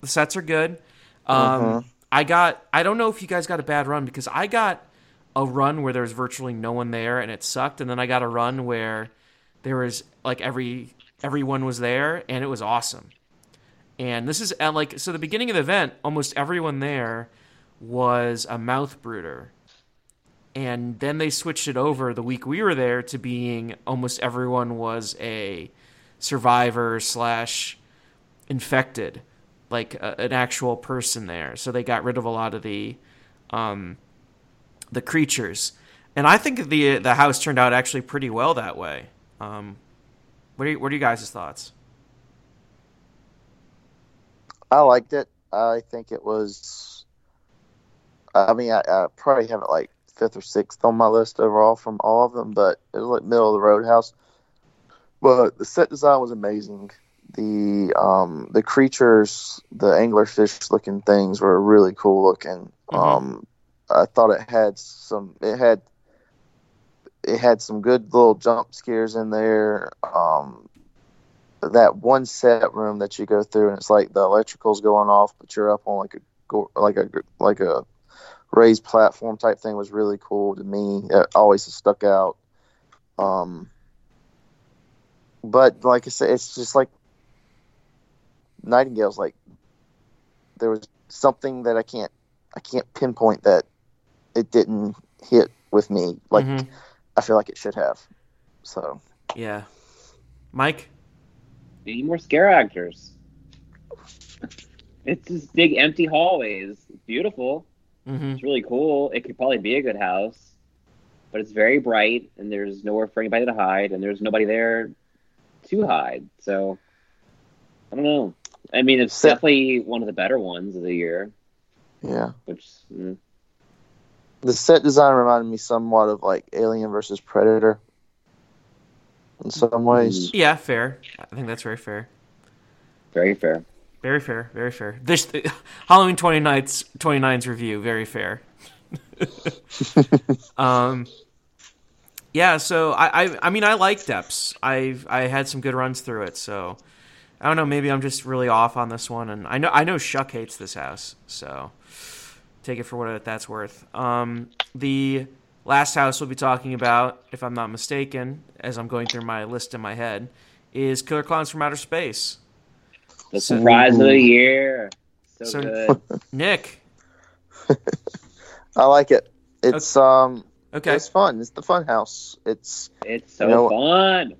The sets are good. Um, Mhm. I got. I don't know if you guys got a bad run because I got a run where there was virtually no one there and it sucked, and then I got a run where there was like every everyone was there and it was awesome. And this is at like so the beginning of the event, almost everyone there was a mouth brooder. And then they switched it over the week we were there to being almost everyone was a survivor slash infected, like a, an actual person there. So they got rid of a lot of the um, the creatures, and I think the the house turned out actually pretty well that way. Um, what are you, what are you guys' thoughts? I liked it. I think it was. I mean, I, I probably haven't like fifth or sixth on my list overall from all of them, but it was like middle of the road house. But the set design was amazing. The um the creatures, the anglerfish looking things were really cool looking. Mhm. Um, I thought it had some. It had. It had some good little jump scares in there. Um, that one set room that you go through and it's like the electrical's going off but you're up on like a like a like a raised platform type thing was really cool to me it always stuck out um but like i said it's just like nightingale's like there was something that i can't i can't pinpoint that it didn't hit with me like Mhm. i feel like it should have so Yeah, Mike. We need more scare actors. *laughs* It's just big empty hallways. It's beautiful. Hmm It's really cool. It could probably be a good house, but it's very bright and there's nowhere for anybody to hide and there's nobody there to hide. So I don't know. I mean, it's So- definitely one of the better ones of the year. Yeah. Which mm, The set design reminded me somewhat of like Alien versus Predator in some ways. Yeah, fair. I think that's very fair. very fair. Very fair. Very fair. This *laughs* Halloween 29's 29's review. Very fair. *laughs* um. Yeah. So I, I I mean I like Depths. I've I had some good runs through it. So I don't know. Maybe I'm just really off on this one. And I know I know Shuck hates this house. So take it for what that's worth. Um. The last house we'll be talking about, if I'm not mistaken, as I'm going through my list in my head, is Killer Clowns from Outer Space. The So- surprise of the year. So, So- good. *laughs* Nick. *laughs* I like it. It's um Okay. it's fun. It's the fun house. It's It's so You know- fun.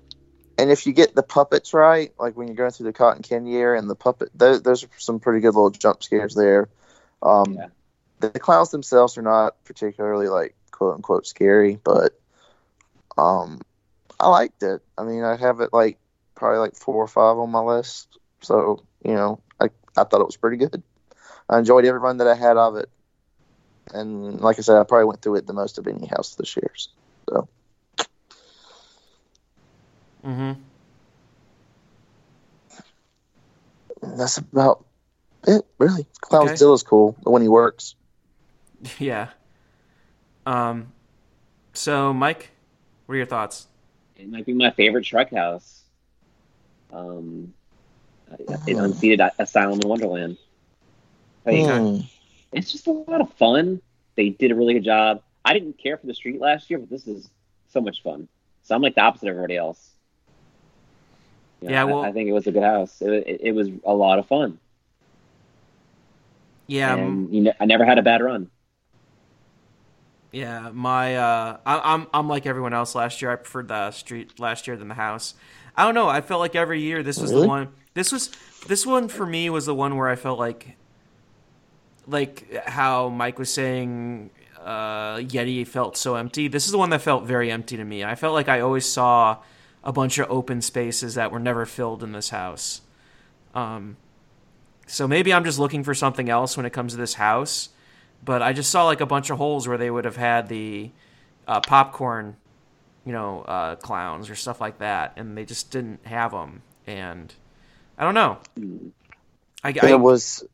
and if you get the puppets right, like when you're going through the cotton candy area and the puppet, those, those are some pretty good little jump scares there. Um, Yeah. the, the clowns themselves are not particularly like quote unquote scary, but um, I liked it. I mean, I have it like probably like four or five on my list, so you know, I I thought it was pretty good. I enjoyed every run that I had of it, and like I said, I probably went through it the most of any house this year. So Mm-hmm. that's about it, really. Okay. Klownzilla's cool when he works. *laughs* Yeah. Um. So, Mike, what are your thoughts? It might be my favorite truck house. Um, in Hmm. Unseated Asylum in Wonderland. Like, Hmm. It's just a lot of fun. They did a really good job. I didn't care for the street last year, but this is so much fun. So I'm like the opposite of everybody else. You know, Yeah, I- well- I, think it was a good house. It, it, it was a lot of fun. Yeah. and you know, I never had a bad run. Yeah. My. Uh. I, I'm. I'm like everyone else last year. I preferred the street last year than the house. I don't know. I felt like every year this was the one. This was. This one for me was the one where I felt like. Like how Mike was saying, uh, Yeti felt so empty. This is the one that felt very empty to me. I felt like I always saw a bunch of open spaces that were never filled in this house. Um, so maybe I'm just looking for something else when it comes to this house. But I just saw like a bunch of holes where they would have had the uh, popcorn, you know, uh, clowns or stuff like that, and they just didn't have them. And I don't know. I, I it was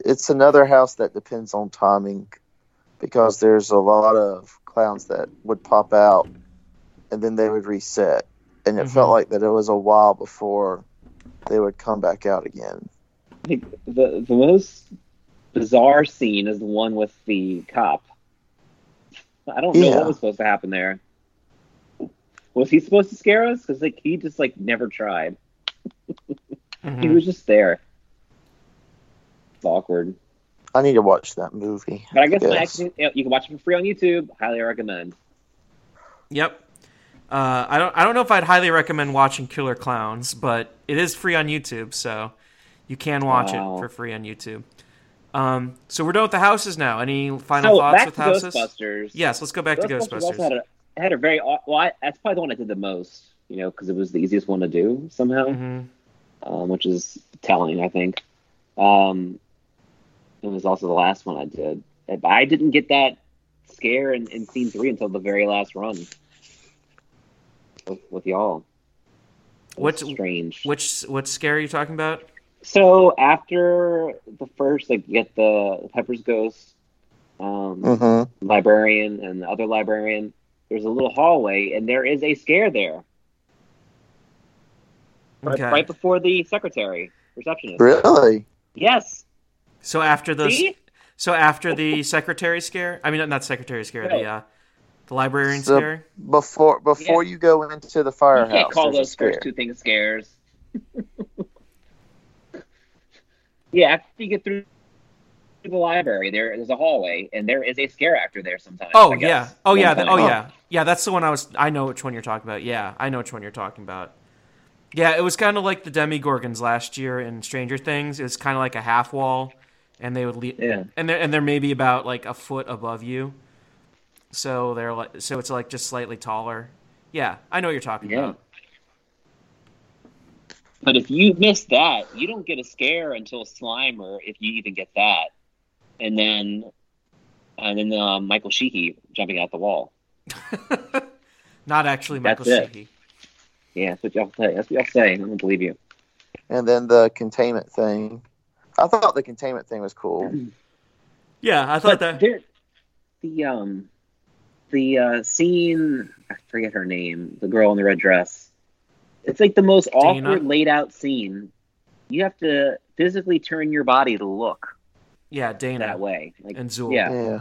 it's another house that depends on timing because there's a lot of clowns that would pop out and then they would reset and it Mhm. felt like that it was a while before they would come back out again I think the the most bizarre scene is the one with the cop. I don't know Yeah. what was supposed to happen there. Was he supposed to scare us? Because like he just like never tried. *laughs* Mhm. He was just there. It's awkward. i need to watch that movie But I guess my Yes. you can watch it for free on YouTube. Highly recommend. Yep. Uh, I don't. I don't know if I'd highly recommend watching Killer Clowns, but it is free on YouTube, so you can watch Wow. it for free on YouTube. Um, so we're done with the houses now. Any final so thoughts back with to houses? Ghostbusters. Yes, let's go back to Ghostbusters also had a had a very aw- well. I, that's probably the one I did the most. You know, because it was the easiest one to do somehow, hmm um, which is telling. I think. Um, it was also the last one I did. I didn't get that scare in, in scene three until the very last run with, with y'all. It What's- strange? Which what scare are you talking about? So after the first, like, get the Pepper's ghost, um, mm-hmm. librarian, and the other librarian. There's a little hallway, and there is a scare there, right, Okay. right before the secretary receptionist. really Yes, So after the See? so after the secretary scare, I mean not secretary scare, the uh, the librarian So- scare. before before you go into the you firehouse can't call those first two things scares. *laughs* yeah, after you get through the library, there there's a hallway, and there is a scare actor there sometimes. Oh yeah. Oh yeah. One oh yeah. Yeah. That's the one I was. I know which one you're talking about. Yeah, I know which one you're talking about. Yeah, it was kind of like the Demogorgons last year in Stranger Things. It was kind of like a half wall, and they would leave. Yeah. And they're and they're maybe about like a foot above you. So they're like so it's like just slightly taller. Yeah, I know what you're talking Yeah. about. But if you miss that, you don't get a scare until Slimer, if you even get that, and then and then uh, Michael Sheehy jumping out the wall. *laughs* Not actually Michael That's it. Sheehy. Yeah, that's what y'all say. That's what y'all say. I don't believe you. And then the containment thing. I thought the containment thing was cool. *clears throat* Yeah, I thought But that. there, the um, the uh, scene. I forget her name. The girl in the red dress. It's like the most Dana? awkward laid out scene. You have to physically turn your body to look Yeah, Dana that way. Like and Zuul. Yeah. Yeah.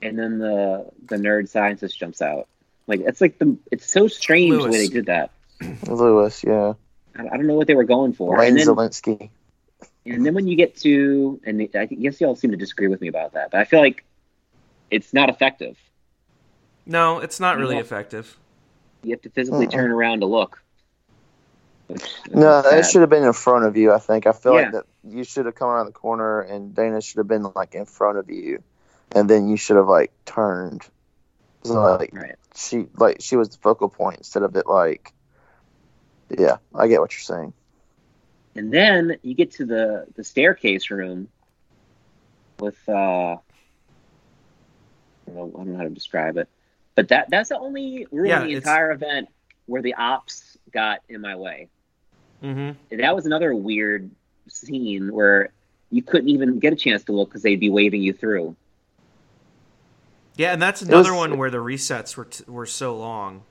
and then the the nerd scientist jumps out. Like it's like the it's so strange the way they did that. *clears throat* Louis, yeah. I, I don't know what they were going for. Wayne And then, Zelensky. and then when you get to and I guess y'all seem to disagree with me about that, but I feel like it's not effective. No, it's not really No. effective. You have to physically Mm-mm. turn around to look. Which- No, that's it should have been in front of you. I think. I feel Yeah. like that you should have come around the corner, and Dana should have been like in front of you, and then you should have like turned. So like Right. she like she was the focal point instead of it like. Yeah, I get what you're saying. And then you get to the the staircase room with uh I don't know, I don't know how to describe it. But that that's the only room Yeah, in the it's- entire event where the ops got in my way. hmm that was another weird scene where you couldn't even get a chance to look because they'd be waving you through. Yeah, and that's was- another one where the resets were t- were so long.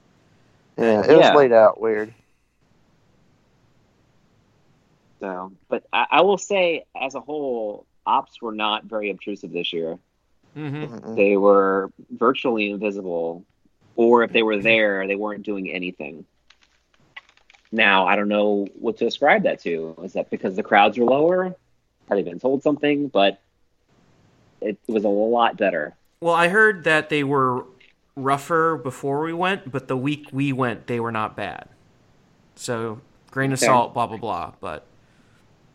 Yeah, it was Yeah. laid out weird. So, but I, I will say, as a whole, ops were not very obtrusive this year. hmm Mm-mm. They were virtually invisible, or if they were there, they weren't doing anything. Now, I don't know what to ascribe that to. Is that because the crowds are lower? Have they been told something? But it was a lot better. Well, I heard that they were rougher before we went, but the week we went, they were not bad. So, grain of Okay. salt, blah blah blah. But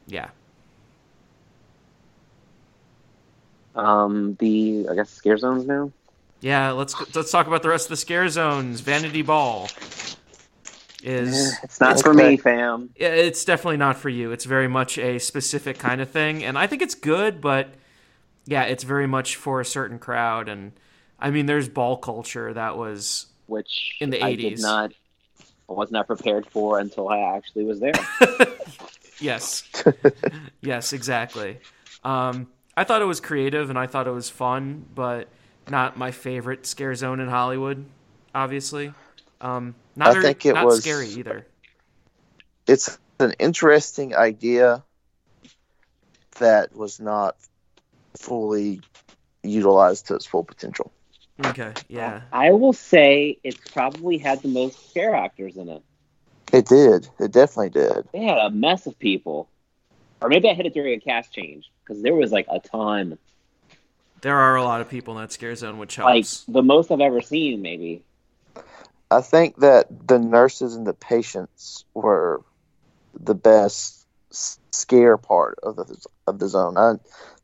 yeah, Um, the I guess scare zones now. yeah. Let's let's talk about the rest of the scare zones. Vanity Ball is it's not it's for okay. me, fam. Yeah, it's definitely not for you. It's very much a specific kind of thing, and I think it's good, but yeah, it's very much for a certain crowd. And I mean, there's ball culture that was Which In the I did 80s. not. I was not prepared for until I actually was there. *laughs* yes, *laughs* yes, exactly. Um, I thought it was creative and I thought it was fun, but not my favorite scare zone in Hollywood. Obviously, um, not I very, think it not was- scary either. It's an interesting idea that was not fully utilized to its full potential. Okay, yeah, I will say it's probably had the most scare actors in it. It did. It definitely did. They had a mess of people, or maybe I hit it during a cast change because there was like a ton, there are a lot of people in that scare zone, which like the most I've ever seen. Maybe I think that the nurses and the patients were the best scare part of the of the zone. I,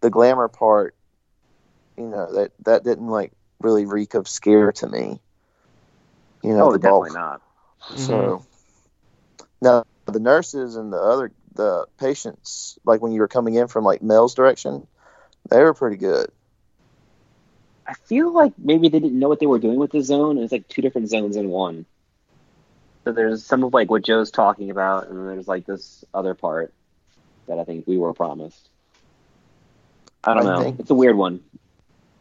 the glamour part, you know, that that didn't like really reek of scare to me. You know, oh, the definitely bulk. not. So mm-hmm. Now the nurses and the other the patients, like when you were coming in from like Mel's direction, they were pretty good. I feel like maybe they didn't know what they were doing with the zone. It's like two different zones in one. So there's some of like what Joe's talking about, and then there's like this other part that I think we were promised. I don't I know. think- It's a weird one.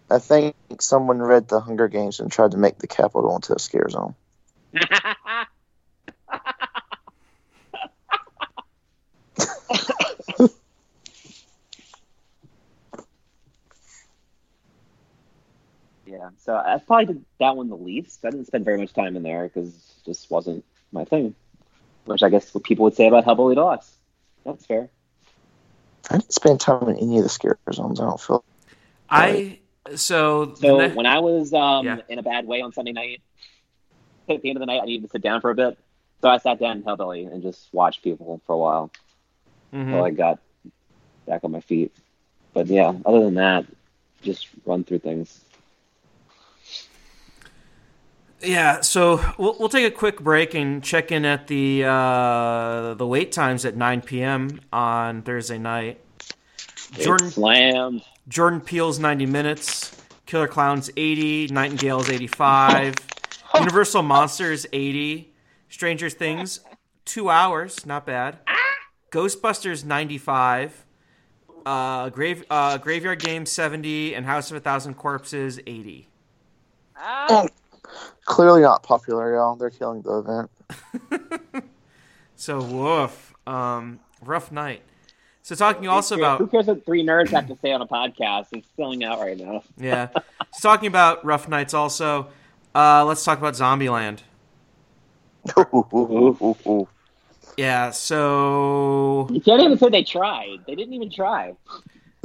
I think someone read the Hunger Games and tried to make the Capitol into a scare zone. *laughs* yeah, so I probably did that one the least. I didn't spend very much time in there because it just wasn't my thing. Which I guess what people would say about Hellbilly Deluxe. That's fair. I didn't spend time in any of the scare zones. I don't feel. I so, So ne- when I was um, Yeah. in a bad way on Sunday night, at the end of the night, I needed to sit down for a bit. So I sat down in Hellbilly and just watched people for a while until I got back on my feet. But yeah, other than that, just run through things. Yeah, so we'll, we'll take a quick break and check in at the uh, the wait times at 9 p.m. on Thursday night. Jordan It's slammed. Jordan Peele's 90 minutes, Killer Clowns 80, Nightingale's 85, Universal Monsters 80, Stranger Things 2 hours, not bad. Ghostbusters 95, uh, Grave uh, Graveyard Game 70 and House of a Thousand Corpses 80. Ah, Clearly not popular, y'all. They're killing the event. *laughs* So woof. Um, rough night. So talking also about who cares what three nerds have to say on a podcast? It's selling out right now. *laughs* Yeah. So talking about rough nights also, uh, let's talk about Zombieland. *laughs* Yeah, so You can't even say they tried. They didn't even try.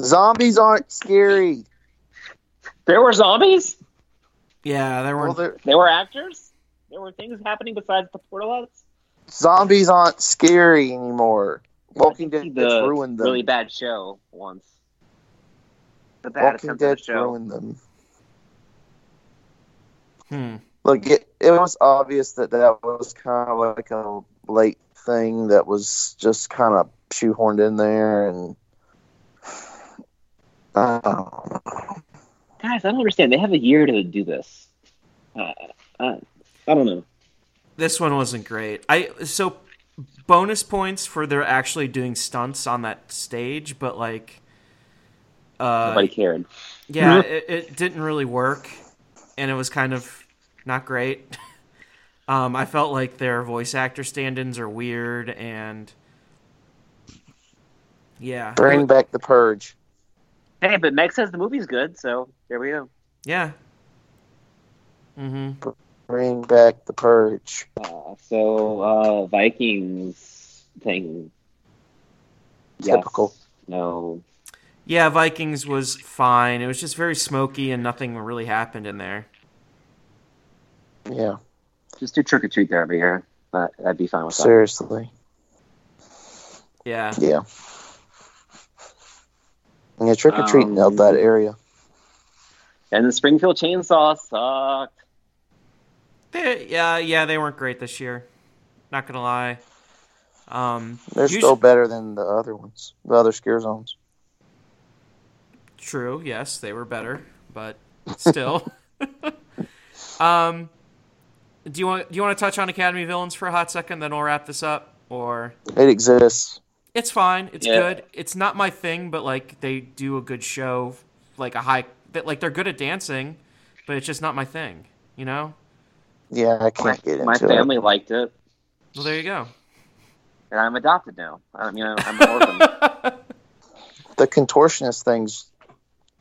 Zombies aren't scary. There were zombies. Yeah, there were they're- There were actors. There were things happening besides the portalots. zombies aren't scary anymore. Walking I think Dead the ruined them. really bad show once. The bad Walking attempt at a Dead show. ruined them. hmm. Like it, it was obvious that that was kind of like a late thing that was just kind of shoehorned in there, and *sighs* I don't know. Guys, I don't understand. They have a year to do this. Uh, uh, I don't know. This one wasn't great. I so bonus points for they're actually doing stunts on that stage, but like uh Nobody cared. yeah, *laughs* it, it didn't really work and it was kind of not great. *laughs* um I felt like their voice actor stand-ins are weird and yeah. Bring back the purge. Hey, but Meg says the movie's good, so there we go. Yeah. Mm-hmm. Bring back the purge. Uh, so uh, Vikings thing. Typical. Yes, no. Yeah, Vikings was fine. It was just very smoky and nothing really happened in there. Yeah, Just do trick or treat there every year. That, I'd be fine with that. seriously. Yeah. Yeah. Yeah, trick or treating Um, out that area. And the Springfield Chainsaw sucked. They, yeah, yeah, they weren't great this year. Not gonna lie. Um, They're usu- still better than the other ones, the other scare zones. true. Yes, they were better, but still. *laughs* um, do you want do you want to touch on Academy villains for a hot second? Then we'll wrap this up. Or It exists. It's fine. It's Yeah. good. It's not my thing, but like they do a good show. Like a high, that like they're good at dancing, but it's just not my thing. You know. Yeah, I can't get into my it. family liked it, Well, there you go. and I'm adopted now. I mean, I'm an orphan. *laughs* The contortionist thing's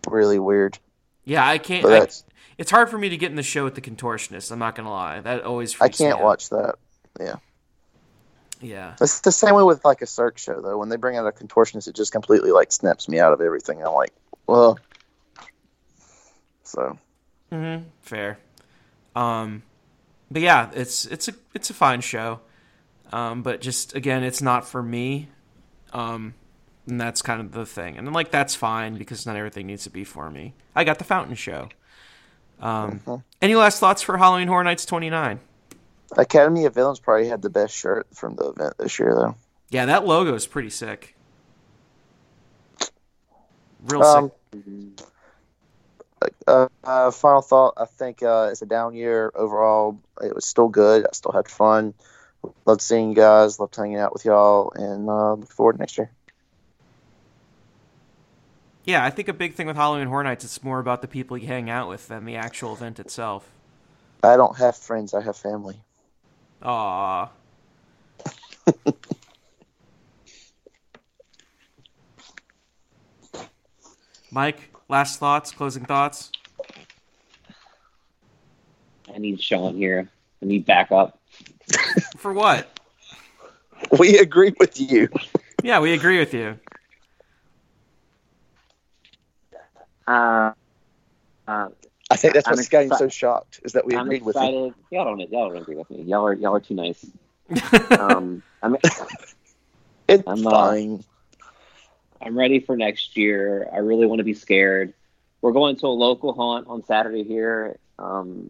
really weird. yeah, I can't. I, it's hard for me to get in the show with the contortionist. I'm not gonna lie. That always I freaks me can't out. watch that. Yeah. It's the same way with like a Cirque show though. When they bring out a contortionist, it just completely like snaps me out of everything. I'm like, well, so Mm-hmm. Fair. Um, but yeah, it's it's a it's a fine show. Um, but just again, it's not for me. Um, and that's kind of the thing. And like that's fine because not everything needs to be for me. I got the Fountain Show. Um, Mhm. any last thoughts for Halloween Horror Nights 29? Academy of Villains probably had the best shirt from the event this year though. Yeah, that logo is pretty sick. Real Um, sick. uh, uh, final thought: I think uh, it's a down year overall. It was still good. I still had fun. Loved seeing you guys. Loved hanging out with y'all, and uh, look forward to next year. Yeah, I think a big thing with Halloween Horror Nights it's more about the people you hang out with than the actual event itself. I don't have friends. I have family. Aww. Mike, last thoughts, closing thoughts? I need Sean here. I need backup. *laughs* For what? We agree with you. Yeah, we agree with you. Uh, uh, I think that's I'm what's getting exci- so shocked is that we I'm agreed with you. Y'all don't. Y'all don't agree with me. Y'all are. Y'all are too nice. *laughs* Um, I'm. It's I'm, uh, fine. I'm ready for next year. I really want to be scared. We're going to a local haunt on Saturday here. Um,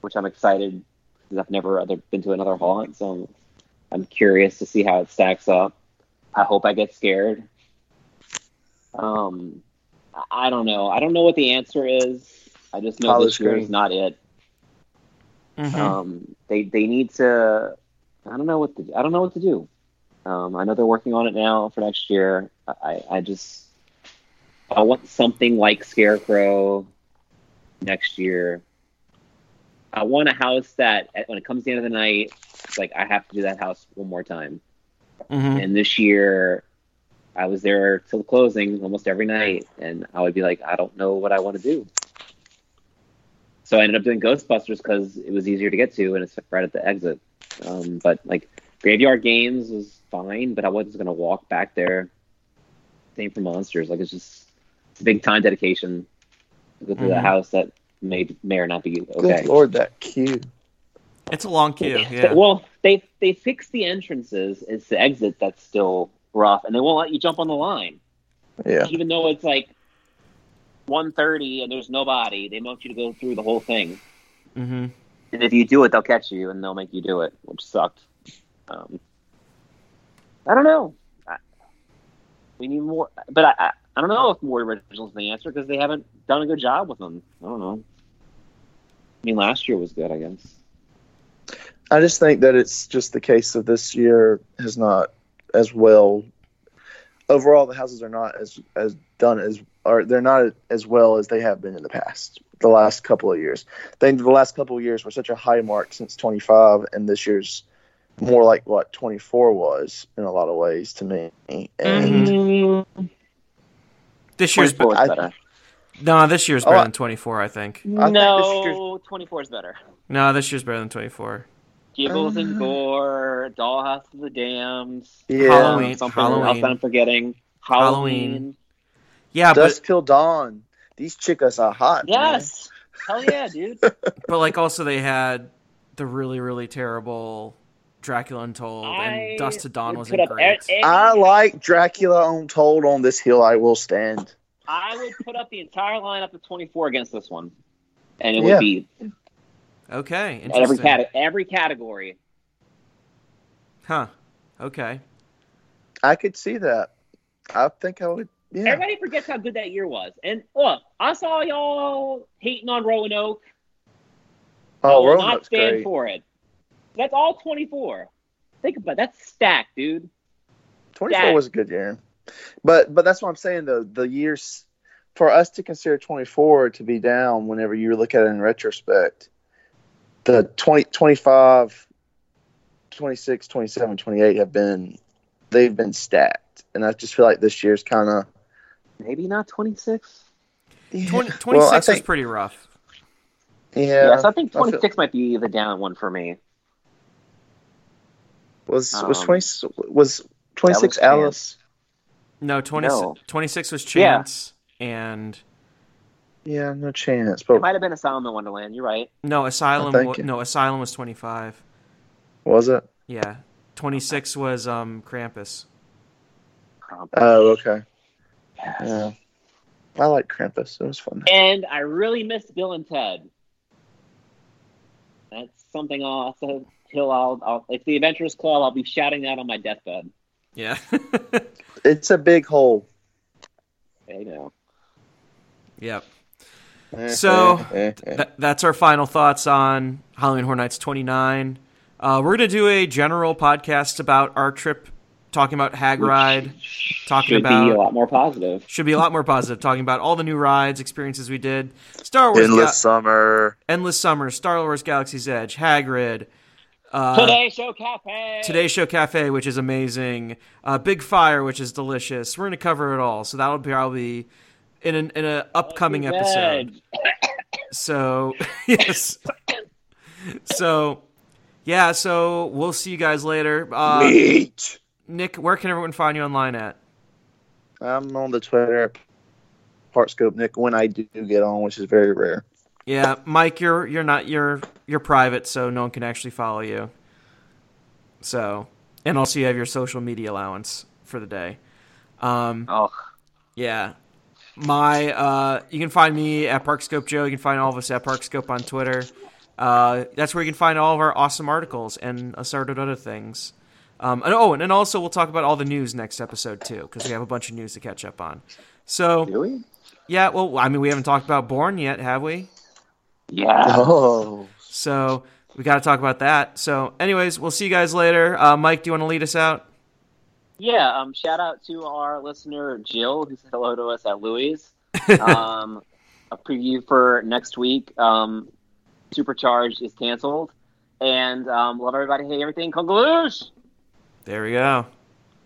which I'm excited because I've never other been to another haunt, so I'm, I'm curious to see how it stacks up. I hope I get scared. Um, I- I don't know. I don't know what the answer is. I just know College this year is not it. Mhm. Um, they they need to. I don't know what to. I don't know what to do. Um, I know they're working on it now for next year. I I just I want something like Scarecrow next year. I want a house that when it comes to the end of the night, it's like I have to do that house one more time. Mhm. And this year, I was there till closing almost every night, and I would be like, I don't know what I want to do. So I ended up doing Ghostbusters because it was easier to get to, and it's right at the exit. Um, but like Graveyard Games was fine, but I wasn't going to walk back there. Same for Monsters. Like it's just it's a big time dedication to go through Mhm. a house that may may or not be Good okay. lord, that queue. It's a long queue. Yeah. Well, they they fixed the entrances. It's the exit that's still rough, and they won't let you jump on the line, Yeah. even though it's like 1.30 and there's nobody. They want you to go through the whole thing, Mm-hmm. and if you do it, they'll catch you and they'll make you do it, which sucked. Um, I don't know. I, we need more, but I, I I don't know if more originals is the answer because they haven't done a good job with them. I don't know. I mean, last year was good, I guess. I just think that it's just the case of this year has not as well. Overall, the houses are not as as done as or they're not as well as they have been in the past. The last couple of years, I think the last couple of years were such a high mark since 25, and this year's more like what 24 was in a lot of ways to me. And Mm, This year's 24 is I- better. no. This year's Oh, better I- than 24. I think. I think no, 24 is better. No, this year's better than 24. Giggles and Uh. Gore, Dollhouse of the Damned, yeah, Halloween. something else Halloween. that I'm forgetting. Halloween. Halloween. Yeah, but till dawn. These chicas are hot. man. Yes. Hell yeah, *laughs* dude. but like also they had the really really terrible Dracula Untold I and Dust to Dawn wasn't great. a- any- I like Dracula Untold on this hill. I will stand. I would put up the entire lineup of 24 against this one, and it Yeah. would be okay, at every cat every category. Huh. Okay. I could see that. I think I would. Yeah. Everybody forgets how good that year was. And look, I saw y'all hating on Roanoke. Oh, will not stand great. for it. That's all 24. Think about it. That's stacked, dude. 24 Yeah. was a good year. But but that's what I'm saying though. The years for us to consider 24 to be down whenever you look at it in retrospect, the 20, 25, 26, 27, 28 have been they've been stacked. And I just feel like this year's kind of Maybe not 26. 20, Well, 26 I was think, pretty rough. yeah, Yes, I think I feel- 26 might be the down one for me. was was um, 20 was 26 Alice Alice. No, 20, No. 26 was Yeah. Chance and Yeah, no chance. But It But might have been Asylum in Wonderland. You're right. no Asylum. thank wa- no, Asylum was 25. was it? Yeah. 26 was um Krampus. Krampus. Oh, okay. Yes. Yeah. I like Krampus. It was fun. And I really missed Bill and Ted. That's something I'll, that's a hill I'll, I'll, if the Adventurers Club, I'll be shouting that on my deathbed. Yeah. *laughs* It's a big hole. I know. yep. Eh, So, eh, eh. That, that's our final thoughts on Halloween Horror Nights 29. Uh, we're going to do a general podcast about our trip, talking about Hagrid. Talking Should about- be a lot more positive. Should be a lot more positive, talking about all the new rides, experiences we did. Star Wars Endless Ga- summer. Endless Summer, Star Wars Galaxy's Edge, Hagrid. Uh, Today Show Cafe. Today's Show Cafe, which is amazing. Uh, Big Fire, which is delicious. We're going to cover it all. So that'll be probably in an in an upcoming episode. So *laughs* yes. So yeah. So we'll see you guys later. Uh, Sweet. Nick, where can everyone find you online at? I'm on the Twitter, Parkscope Nick, when I do get on, which is very rare. Yeah, Mike, you're you're not you're you're private, so no one can actually follow you. So, and also you have your social media allowance for the day. Um, Oh, yeah, my uh, you can find me at Parkscope Joe. You can find all of us at Parkscope on Twitter. Uh, that's where you can find all of our awesome articles and assorted other things. Um, and oh, and then also we'll talk about all the news next episode too, because we have a bunch of news to catch up on. So Do we? yeah, well, I mean, we haven't talked about Born yet, have we? Yeah. Oh, So we got to talk about that. So, anyways, we'll see you guys later. Uh, Mike, do you want to lead us out? Yeah. Um. Shout out to our listener Jill, who said hello to us at Louis. *laughs* um, a preview for next week. Um, Supercharged is canceled, and um, love everybody. Hey, everything. Congaloosh. There we go.